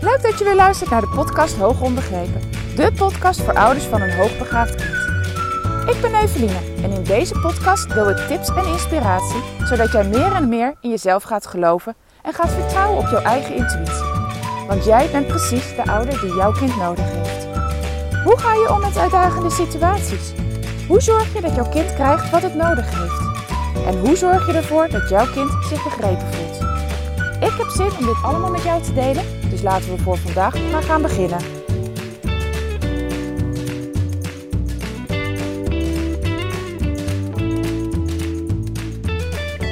Leuk dat je weer luistert naar de podcast Hoog Onbegrepen. De podcast voor ouders van een hoogbegaafd kind. Ik ben Eveline en in deze podcast deel ik tips en inspiratie... zodat jij meer en meer in jezelf gaat geloven en gaat vertrouwen op jouw eigen intuïtie. Want jij bent precies de ouder die jouw kind nodig heeft. Hoe ga je om met uitdagende situaties? Hoe zorg je dat jouw kind krijgt wat het nodig heeft? En hoe zorg je ervoor dat jouw kind zich begrepen voelt? Ik heb zin om dit allemaal met jou te delen, dus laten we voor vandaag maar gaan beginnen.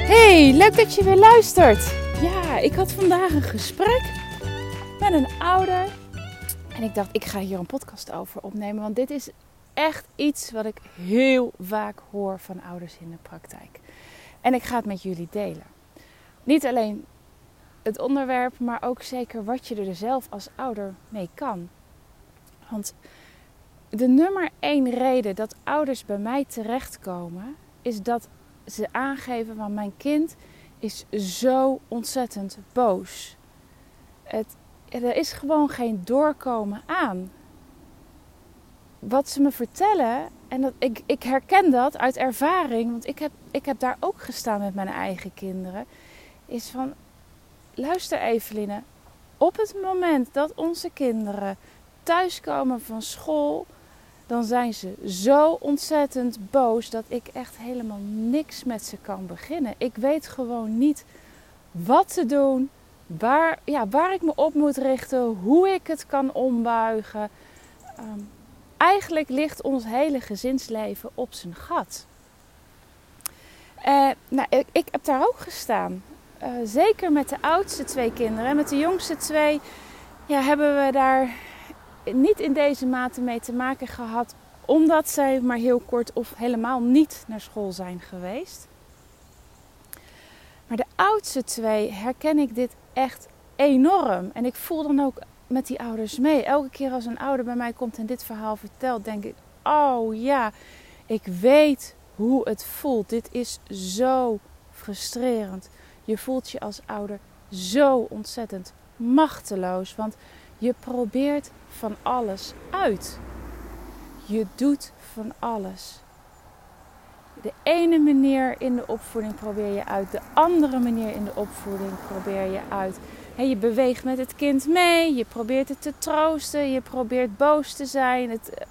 Hey, leuk dat je weer luistert. Ja, ik had vandaag een gesprek met een ouder. En ik dacht, ik ga hier een podcast over opnemen, want dit is echt iets wat ik heel vaak hoor van ouders in de praktijk. En ik ga het met jullie delen. Niet alleen het onderwerp, maar ook zeker wat je er zelf als ouder mee kan. Want de nummer één reden dat ouders bij mij terechtkomen, is dat ze aangeven van mijn kind is zo ontzettend boos. Het, er is gewoon geen doorkomen aan. Wat ze me vertellen, en dat, ik, ik herken dat uit ervaring, want ik heb, ik heb daar ook gestaan met mijn eigen kinderen, is van luister Eveline, op het moment dat onze kinderen thuiskomen van school, dan zijn ze zo ontzettend boos dat ik echt helemaal niks met ze kan beginnen. Ik weet gewoon niet wat te doen, waar, ja, waar ik me op moet richten, hoe ik het kan ombuigen. Ehm, eigenlijk ligt ons hele gezinsleven op zijn gat. Uh, nou, ik, heb daar ook gestaan. Uh, zeker met de oudste twee kinderen. Met de jongste twee ja, hebben we daar niet in deze mate mee te maken gehad. Omdat zij maar heel kort of helemaal niet naar school zijn geweest. Maar de oudste twee herken ik dit echt enorm. En ik voel dan ook met die ouders mee. Elke keer als een ouder bij mij komt en dit verhaal vertelt, denk ik: Oh ja, ik weet hoe het voelt. Dit is zo frustrerend. Je voelt je als ouder zo ontzettend machteloos, want je probeert van alles uit. Je doet van alles. De ene manier in de opvoeding probeer je uit, de andere manier in de opvoeding probeer je uit. je beweegt met het kind mee, je probeert het te troosten, je probeert boos te zijn. Het,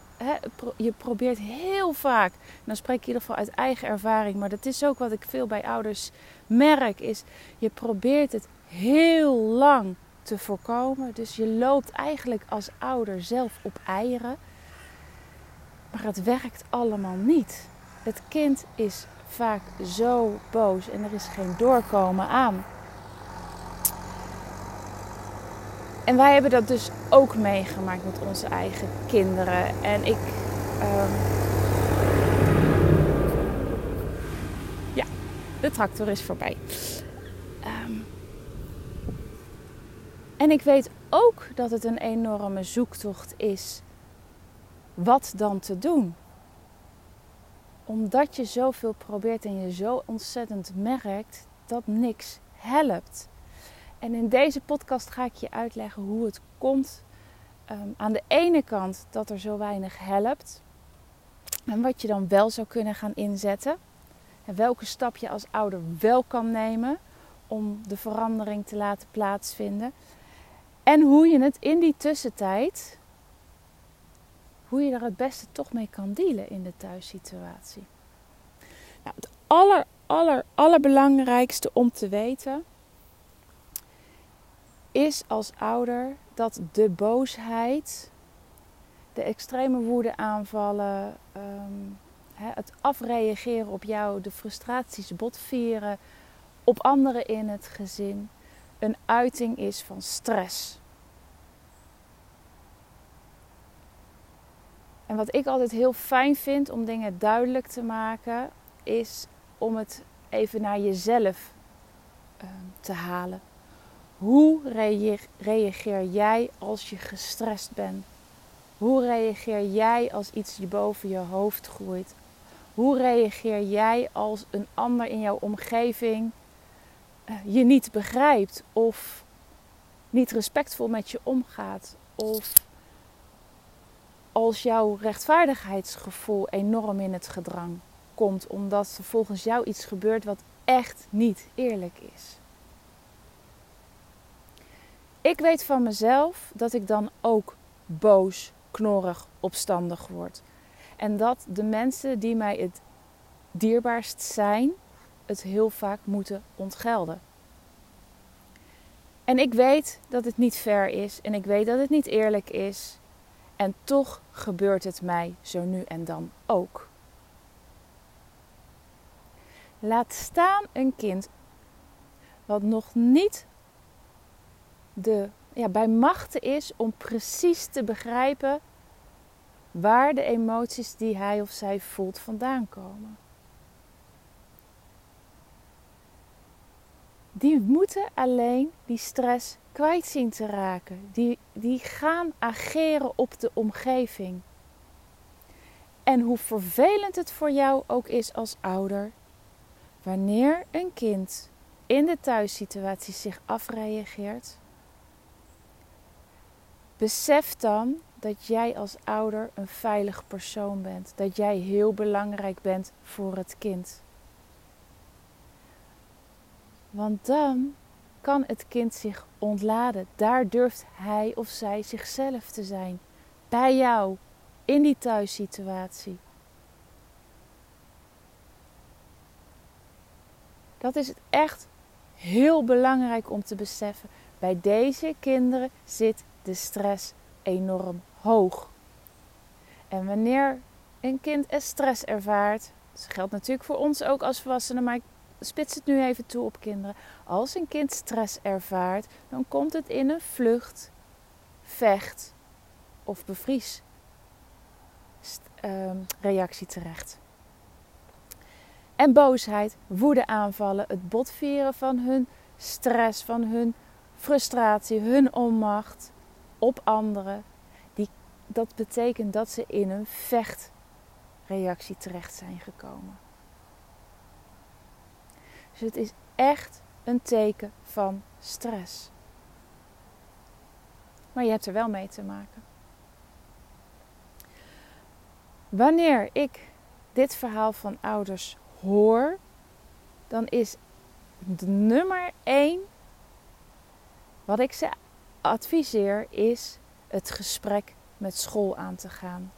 je probeert heel vaak, en dan spreek ik in ieder geval uit eigen ervaring, maar dat is ook wat ik veel bij ouders merk, is je probeert het heel lang te voorkomen. Dus je loopt eigenlijk als ouder zelf op eieren. Maar het werkt allemaal niet. Het kind is vaak zo boos en er is geen doorkomen aan. En wij hebben dat dus ook meegemaakt met onze eigen kinderen. En ik. Um... Ja, de tractor is voorbij. Um... En ik weet ook dat het een enorme zoektocht is. Wat dan te doen? Omdat je zoveel probeert en je zo ontzettend merkt dat niks helpt. En in deze podcast ga ik je uitleggen hoe het komt. Um, aan de ene kant dat er zo weinig helpt. En wat je dan wel zou kunnen gaan inzetten. En welke stap je als ouder wel kan nemen om de verandering te laten plaatsvinden. En hoe je het in die tussentijd, hoe je er het beste toch mee kan dealen in de thuissituatie. Nou, het aller, aller, allerbelangrijkste om te weten is als ouder dat de boosheid, de extreme woede aanvallen, ehm, het afreageren op jou, de frustraties botvieren op anderen in het gezin, een uiting is van stress. En wat ik altijd heel fijn vind om dingen duidelijk te maken, is om het even naar jezelf uh, te halen. Hoe reageer jij als je gestrest bent? Hoe reageer jij als iets je boven je hoofd groeit? Hoe reageer jij als een ander in jouw omgeving eh, je niet begrijpt of niet respectvol met je omgaat. Of als jouw rechtvaardigheidsgevoel enorm in het gedrang komt. Omdat er volgens jou iets gebeurt wat echt niet eerlijk is. Ik weet van mezelf dat ik dan ook boos, knorrig, opstandig word. En dat de mensen die mij het dierbaarst zijn, het heel vaak moeten ontgelden. En ik weet dat het niet fair is en ik weet dat het niet eerlijk is. En toch gebeurt het mij zo nu en dan ook. Laat staan een kind wat nog niet de, ja, bij machten is om precies te begrijpen waar de emoties die hij of zij voelt vandaan komen. Die moeten alleen die stress kwijt zien te raken. Die, die gaan ageren op de omgeving. En hoe vervelend het voor jou ook is als ouder, wanneer een kind in de thuissituatie zich afreageert, besef dan dat jij als ouder een veilig persoon bent. Dat jij heel belangrijk bent voor het kind. Want dan kan het kind zich ontladen. Daar durft hij of zij zichzelf te zijn. Bij jou, in die thuissituatie. Dat is echt heel belangrijk om te beseffen. Bij deze kinderen zit de stress enorm hoog. En wanneer een kind stress ervaart, dat geldt natuurlijk voor ons ook als volwassenen, maar ik spits het nu even toe op kinderen. Als een kind stress ervaart, dan komt het in een vlucht, vecht of bevries ehm, reactie terecht. En boosheid, woede aanvallen, het botvieren van hun stress, van hun frustratie, hun onmacht op anderen, die, dat betekent dat ze in een vechtreactie terecht zijn gekomen. Dus het is echt een teken van stress. Maar je hebt er wel mee te maken. Wanneer ik dit verhaal van ouders hoor, dan is nummer één wat ik ze adviseer is het gesprek met school aan te gaan.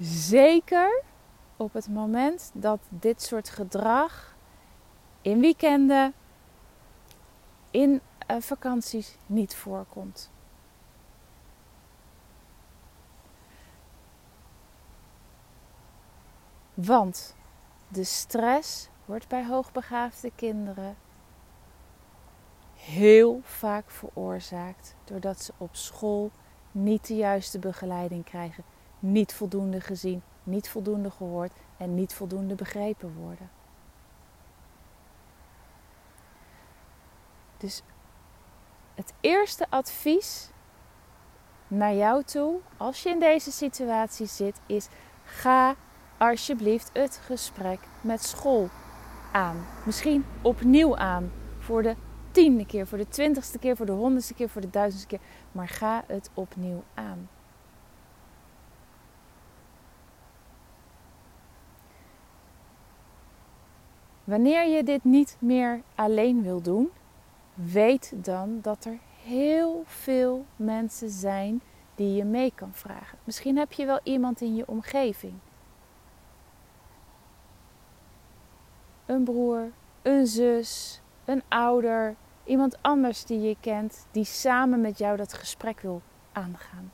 Zeker op het moment dat dit soort gedrag in weekenden, in uh, vakanties niet voorkomt. Want de stress wordt bij hoogbegaafde kinderen heel vaak veroorzaakt doordat ze op school niet de juiste begeleiding krijgen, niet voldoende gezien, niet voldoende gehoord en niet voldoende begrepen worden. Dus het eerste advies naar jou toe, als je in deze situatie zit, is: ga alsjeblieft het gesprek met school aan. Misschien opnieuw aan voor de tiende keer, voor de twintigste keer, voor de honderdste keer, voor de duizendste keer. Maar ga het opnieuw aan. Wanneer je dit niet meer alleen wil doen, weet dan dat er heel veel mensen zijn die je mee kan vragen. Misschien heb je wel iemand in je omgeving. Een broer, een zus, een ouder, iemand anders die je kent, die samen met jou dat gesprek wil aangaan.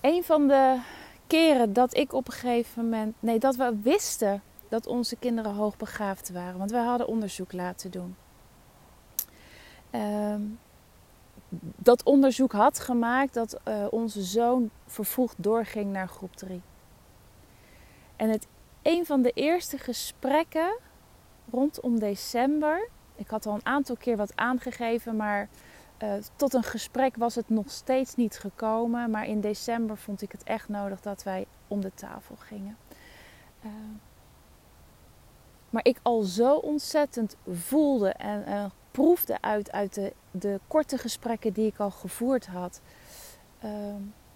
Een van de keren dat ik op een gegeven moment, nee, dat we wisten dat onze kinderen hoogbegaafd waren, want we hadden onderzoek laten doen. Ehm, dat onderzoek had gemaakt dat uh, onze zoon vervoegd doorging naar groep 3. En het, een van de eerste gesprekken rondom december. Ik had al een aantal keer wat aangegeven, maar uh, tot een gesprek was het nog steeds niet gekomen. Maar in december vond ik het echt nodig dat wij om de tafel gingen. Uh, Maar ik al zo ontzettend voelde en uh, proefde uit, uit de, de korte gesprekken die ik al gevoerd had.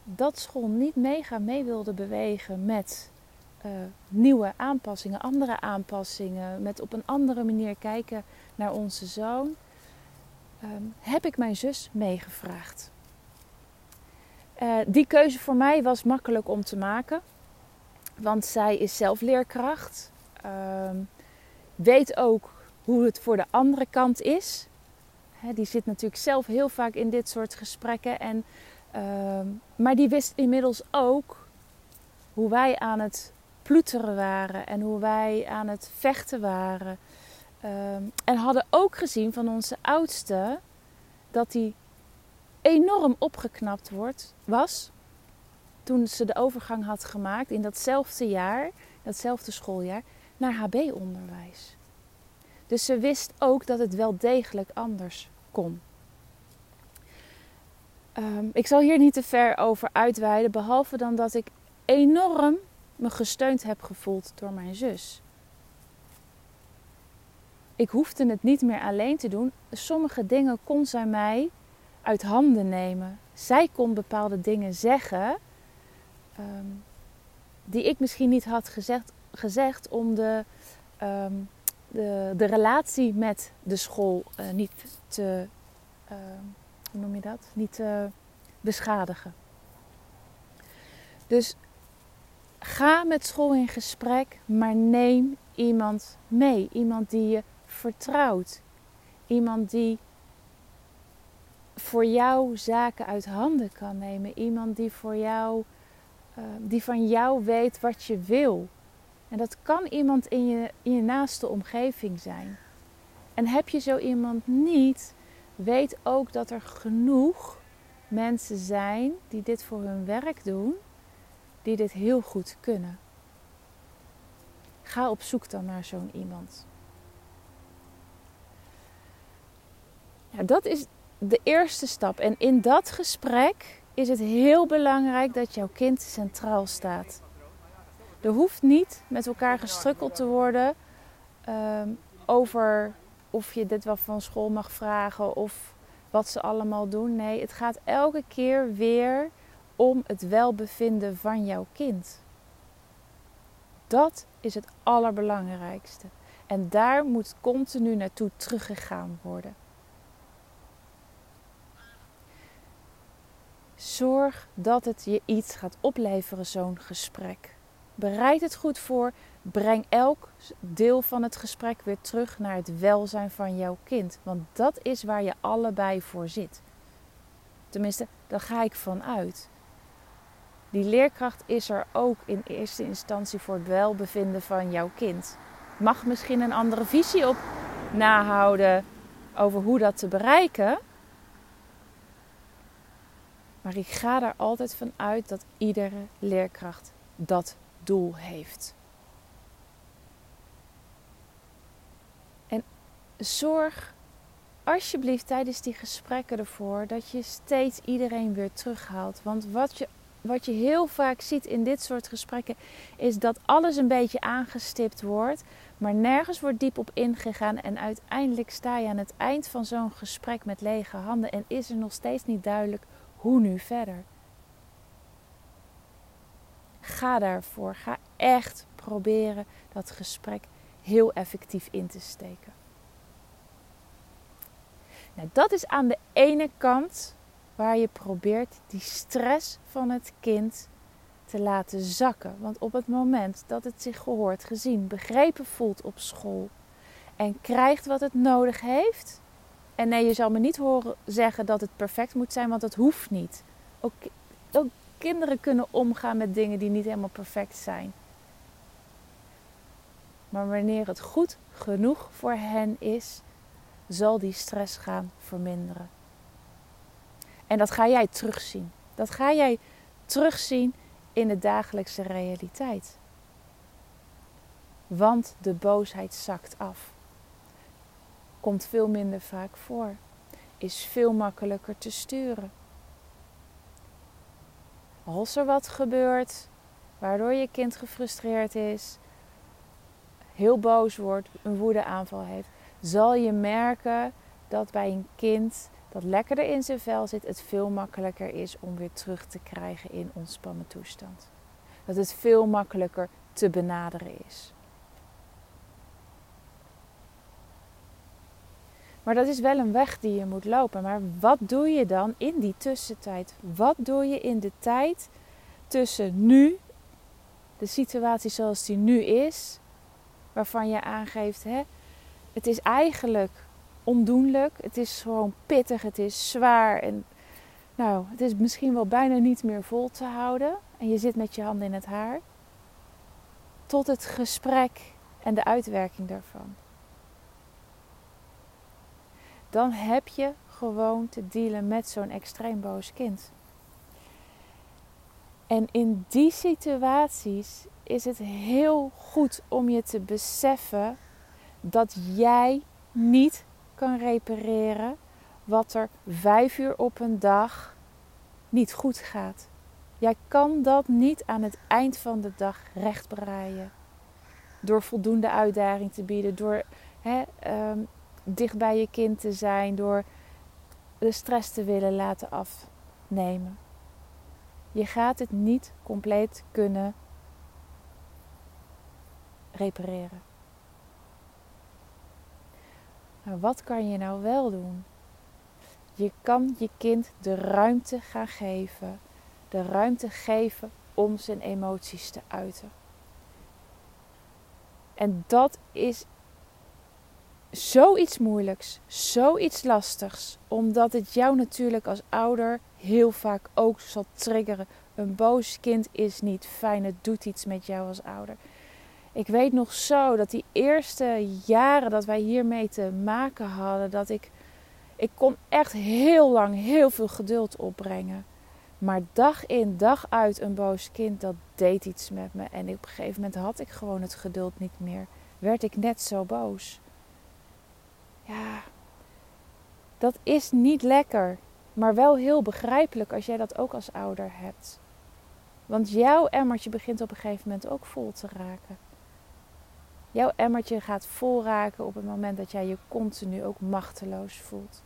Dat school niet mega mee wilde bewegen met uh, nieuwe aanpassingen, andere aanpassingen, met op een andere manier kijken naar onze zoon, um, heb ik mijn zus meegevraagd. Uh, die keuze voor mij was makkelijk om te maken, want zij is zelf leerkracht, uh, weet ook hoe het voor de andere kant is. Die zit natuurlijk zelf heel vaak in dit soort gesprekken, en, uh, maar die wist inmiddels ook hoe wij aan het ploeteren waren en hoe wij aan het vechten waren. Um, en hadden ook gezien van onze oudste dat hij enorm opgeknapt wordt, was toen ze de overgang had gemaakt in datzelfde jaar, datzelfde schooljaar, naar HB-onderwijs. Dus ze wist ook dat het wel degelijk anders kon. Um, ik zal hier niet te ver over uitweiden, behalve dan dat ik enorm me gesteund heb gevoeld door mijn zus. Ik hoefde het niet meer alleen te doen. Sommige dingen kon zij mij uit handen nemen. Zij kon bepaalde dingen zeggen um, die ik misschien niet had gezegd, gezegd om de, um, de, relatie met de school uh, niet te, uh, hoe noem je dat? Niet te beschadigen. Dus Ga met school in gesprek, maar neem iemand mee. Iemand die je vertrouwt. Iemand die voor jou zaken uit handen kan nemen. Iemand die voor jou, uh, die van jou weet wat je wil. En dat kan iemand in je, in je naaste omgeving zijn. En heb je zo iemand niet, weet ook dat er genoeg mensen zijn die dit voor hun werk doen die dit heel goed kunnen. Ga op zoek dan naar zo'n iemand. Ja, dat is de eerste stap. En in dat gesprek is het heel belangrijk dat jouw kind centraal staat. Er hoeft niet met elkaar gestrukkeld te worden um, over of je dit wel van school mag vragen of wat ze allemaal doen. Nee, het gaat elke keer weer om het welbevinden van jouw kind. Dat is het allerbelangrijkste. En daar moet continu naartoe teruggegaan worden. Zorg dat het je iets gaat opleveren, zo'n gesprek. Bereid het goed voor. Breng elk deel van het gesprek weer terug naar het welzijn van jouw kind. Want dat is waar je allebei voor zit. Tenminste, daar ga ik van uit. Die leerkracht is er ook in eerste instantie voor het welbevinden van jouw kind. Mag misschien een andere visie op nahouden over hoe dat te bereiken. Maar ik ga er altijd van uit dat iedere leerkracht dat doel heeft. En zorg alsjeblieft tijdens die gesprekken ervoor dat je steeds iedereen weer terughaalt. Want wat je wat je heel vaak ziet in dit soort gesprekken, is dat alles een beetje aangestipt wordt, maar nergens wordt diep op ingegaan. En uiteindelijk sta je aan het eind van zo'n gesprek met lege handen en is er nog steeds niet duidelijk hoe nu verder. Ga daarvoor. Ga echt proberen dat gesprek heel effectief in te steken. Nou, dat is aan de ene kant waar je probeert die stress van het kind te laten zakken. Want op het moment dat het zich gehoord, gezien, begrepen voelt op school en krijgt wat het nodig heeft. En nee, je zal me niet horen zeggen dat het perfect moet zijn, want dat hoeft niet. Ook, ook kinderen kunnen omgaan met dingen die niet helemaal perfect zijn. Maar wanneer het goed genoeg voor hen is, zal die stress gaan verminderen. En dat ga jij terugzien. Dat ga jij terugzien in de dagelijkse realiteit. Want de boosheid zakt af. Komt veel minder vaak voor. Is veel makkelijker te sturen. Als er wat gebeurt waardoor je kind gefrustreerd is, heel boos wordt, een woedeaanval heeft, zal je merken dat bij een kind dat lekkerder in zijn vel zit, het veel makkelijker is om weer terug te krijgen in ontspannen toestand. Dat het veel makkelijker te benaderen is. Maar dat is wel een weg die je moet lopen. Maar wat doe je dan in die tussentijd? Wat doe je in de tijd tussen nu, de situatie zoals die nu is, waarvan je aangeeft, hè, het is eigenlijk ondoenlijk, het is gewoon pittig, het is zwaar en nou, het is misschien wel bijna niet meer vol te houden en je zit met je handen in het haar, tot het gesprek en de uitwerking daarvan. Dan heb je gewoon te dealen met zo'n extreem boos kind. En in die situaties is het heel goed om je te beseffen dat jij niet kan repareren wat er vijf uur op een dag niet goed gaat. Jij kan dat niet aan het eind van de dag rechtbreien. Door voldoende uitdaging te bieden, door hè, um, dicht bij je kind te zijn, door de stress te willen laten afnemen. Je gaat het niet compleet kunnen repareren. Maar wat kan je nou wel doen? Je kan je kind de ruimte gaan geven. De ruimte geven om zijn emoties te uiten. En dat is zoiets moeilijks, zoiets lastigs, omdat het jou natuurlijk als ouder heel vaak ook zal triggeren. Een boos kind is niet fijn, het doet iets met jou als ouder. Ik weet nog zo dat die eerste jaren dat wij hiermee te maken hadden, dat ik, ik kon echt heel lang heel veel geduld opbrengen. Maar dag in, dag uit een boos kind, dat deed iets met me. En op een gegeven moment had ik gewoon het geduld niet meer. Werd ik net zo boos. Ja, dat is niet lekker. Maar wel heel begrijpelijk als jij dat ook als ouder hebt. Want jouw emmertje begint op een gegeven moment ook vol te raken. Jouw emmertje gaat vol raken op het moment dat jij je continu ook machteloos voelt.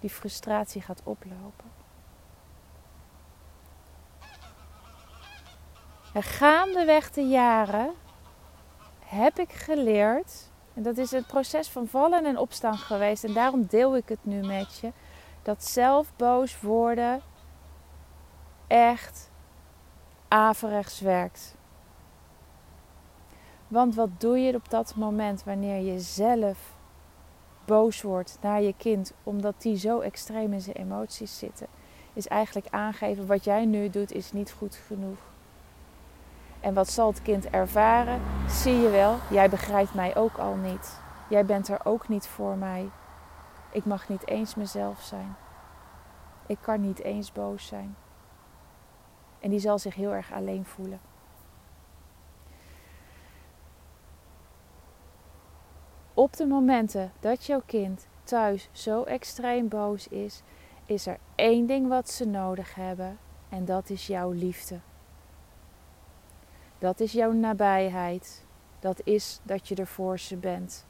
Die frustratie gaat oplopen. En gaandeweg de jaren heb ik geleerd, en dat is het proces van vallen en opstaan geweest, en daarom deel ik het nu met je, dat zelf boos worden echt averechts werkt. Want wat doe je op dat moment wanneer je zelf boos wordt naar je kind, omdat die zo extreem in zijn emoties zitten? Is eigenlijk aangeven wat jij nu doet is niet goed genoeg. En wat zal het kind ervaren? Zie je wel, jij begrijpt mij ook al niet. Jij bent er ook niet voor mij. Ik mag niet eens mezelf zijn. Ik kan niet eens boos zijn. En die zal zich heel erg alleen voelen. Op de momenten dat jouw kind thuis zo extreem boos is, is er één ding wat ze nodig hebben en dat is jouw liefde. Dat is jouw nabijheid. Dat is dat je er voor ze bent.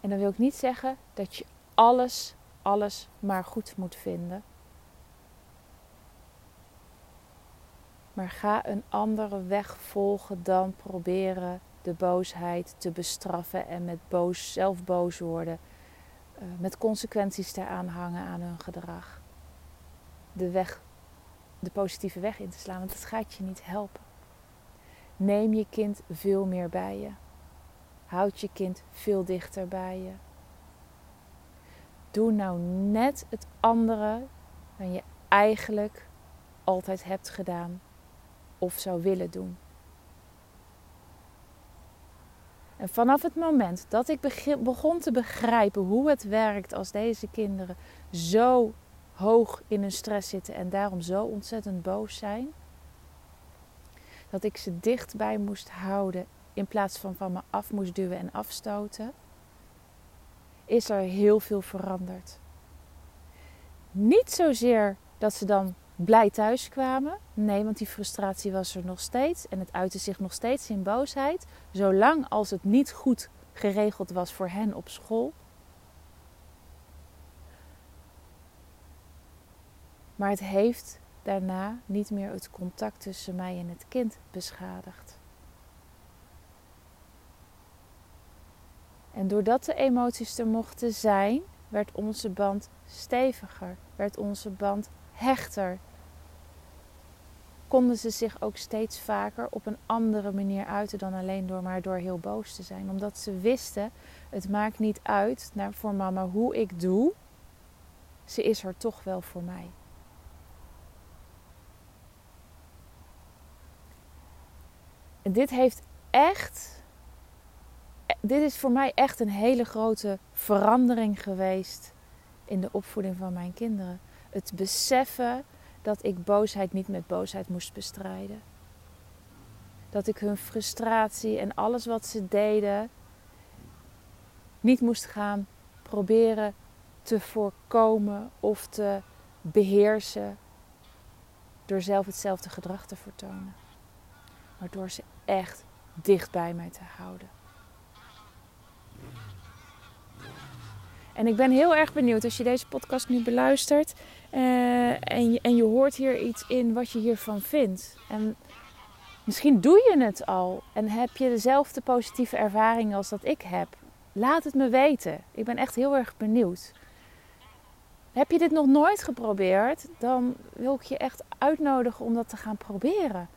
En dan wil ik niet zeggen dat je alles, alles maar goed moet vinden. Maar ga een andere weg volgen dan proberen de boosheid te bestraffen en met boos, zelf boos worden. Uh, met consequenties te aanhangen aan hun gedrag. De weg, de positieve weg in te slaan, want dat gaat je niet helpen. Neem je kind veel meer bij je. Houd je kind veel dichter bij je. Doe nou net het andere dan je eigenlijk altijd hebt gedaan of zou willen doen. En vanaf het moment dat ik begon te begrijpen hoe het werkt als deze kinderen zo hoog in hun stress zitten en daarom zo ontzettend boos zijn, dat ik ze dichtbij moest houden in plaats van van me af moest duwen en afstoten, is er heel veel veranderd. Niet zozeer dat ze dan blij thuis kwamen. Nee, want die frustratie was er nog steeds en het uitte zich nog steeds in boosheid. Zolang als het niet goed geregeld was voor hen op school. Maar het heeft daarna niet meer het contact tussen mij en het kind beschadigd. En doordat de emoties er mochten zijn, werd onze band steviger, werd onze band hechter. Konden ze zich ook steeds vaker op een andere manier uiten dan alleen door maar door heel boos te zijn. Omdat ze wisten, het maakt niet uit naar, voor mama hoe ik doe. Ze is er toch wel voor mij. Dit heeft echt. Dit is voor mij echt een hele grote verandering geweest in de opvoeding van mijn kinderen. Het beseffen dat ik boosheid niet met boosheid moest bestrijden. Dat ik hun frustratie en alles wat ze deden niet moest gaan proberen te voorkomen of te beheersen door zelf hetzelfde gedrag te vertonen. Maar door ze echt dicht bij mij te houden. En ik ben heel erg benieuwd als je deze podcast nu beluistert uh, en, je, en je hoort hier iets in wat je hiervan vindt. En misschien doe je het al en heb je dezelfde positieve ervaring als dat ik heb. Laat het me weten. Ik ben echt heel erg benieuwd. Heb je dit nog nooit geprobeerd? Dan wil ik je echt uitnodigen om dat te gaan proberen.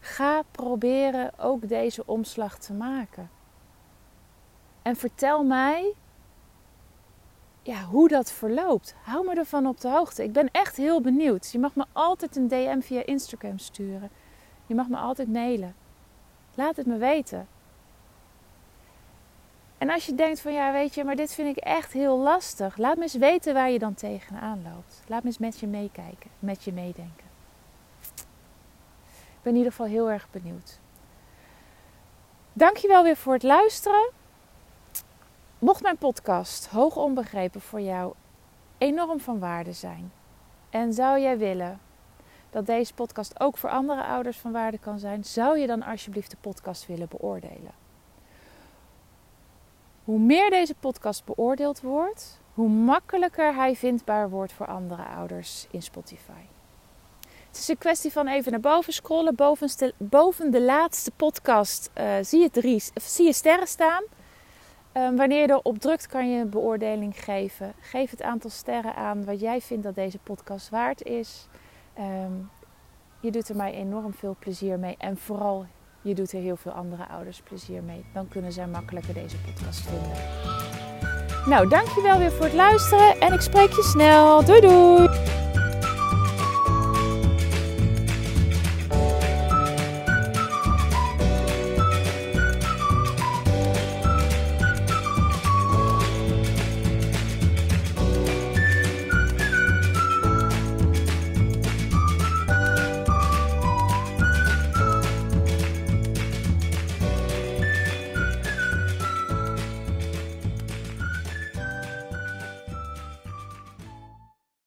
Ga proberen ook deze omslag te maken. En vertel mij ja, hoe dat verloopt. Hou me ervan op de hoogte. Ik ben echt heel benieuwd. Je mag me altijd een DM via Instagram sturen. Je mag me altijd mailen. Laat het me weten. En als je denkt van ja, weet je, maar dit vind ik echt heel lastig. Laat me eens weten waar je dan tegenaan loopt. Laat me eens met je meekijken, met je meedenken. Ik ben in ieder geval heel erg benieuwd. Dankjewel weer voor het luisteren. Mocht mijn podcast hoog onbegrepen voor jou enorm van waarde zijn en zou jij willen dat deze podcast ook voor andere ouders van waarde kan zijn, zou je dan alsjeblieft de podcast willen beoordelen. Hoe meer deze podcast beoordeeld wordt, hoe makkelijker hij vindbaar wordt voor andere ouders in Spotify. Het is een kwestie van even naar boven scrollen. Boven de, laatste podcast uh, zie, je drie, zie je sterren staan. Um, wanneer je erop drukt, kan je een beoordeling geven. Geef het aantal sterren aan wat jij vindt dat deze podcast waard is. Um, je doet er mij enorm veel plezier mee. En vooral, je doet er heel veel andere ouders plezier mee. Dan kunnen zij makkelijker deze podcast vinden. Nou, dankjewel weer voor het luisteren. En ik spreek je snel. Doei doei!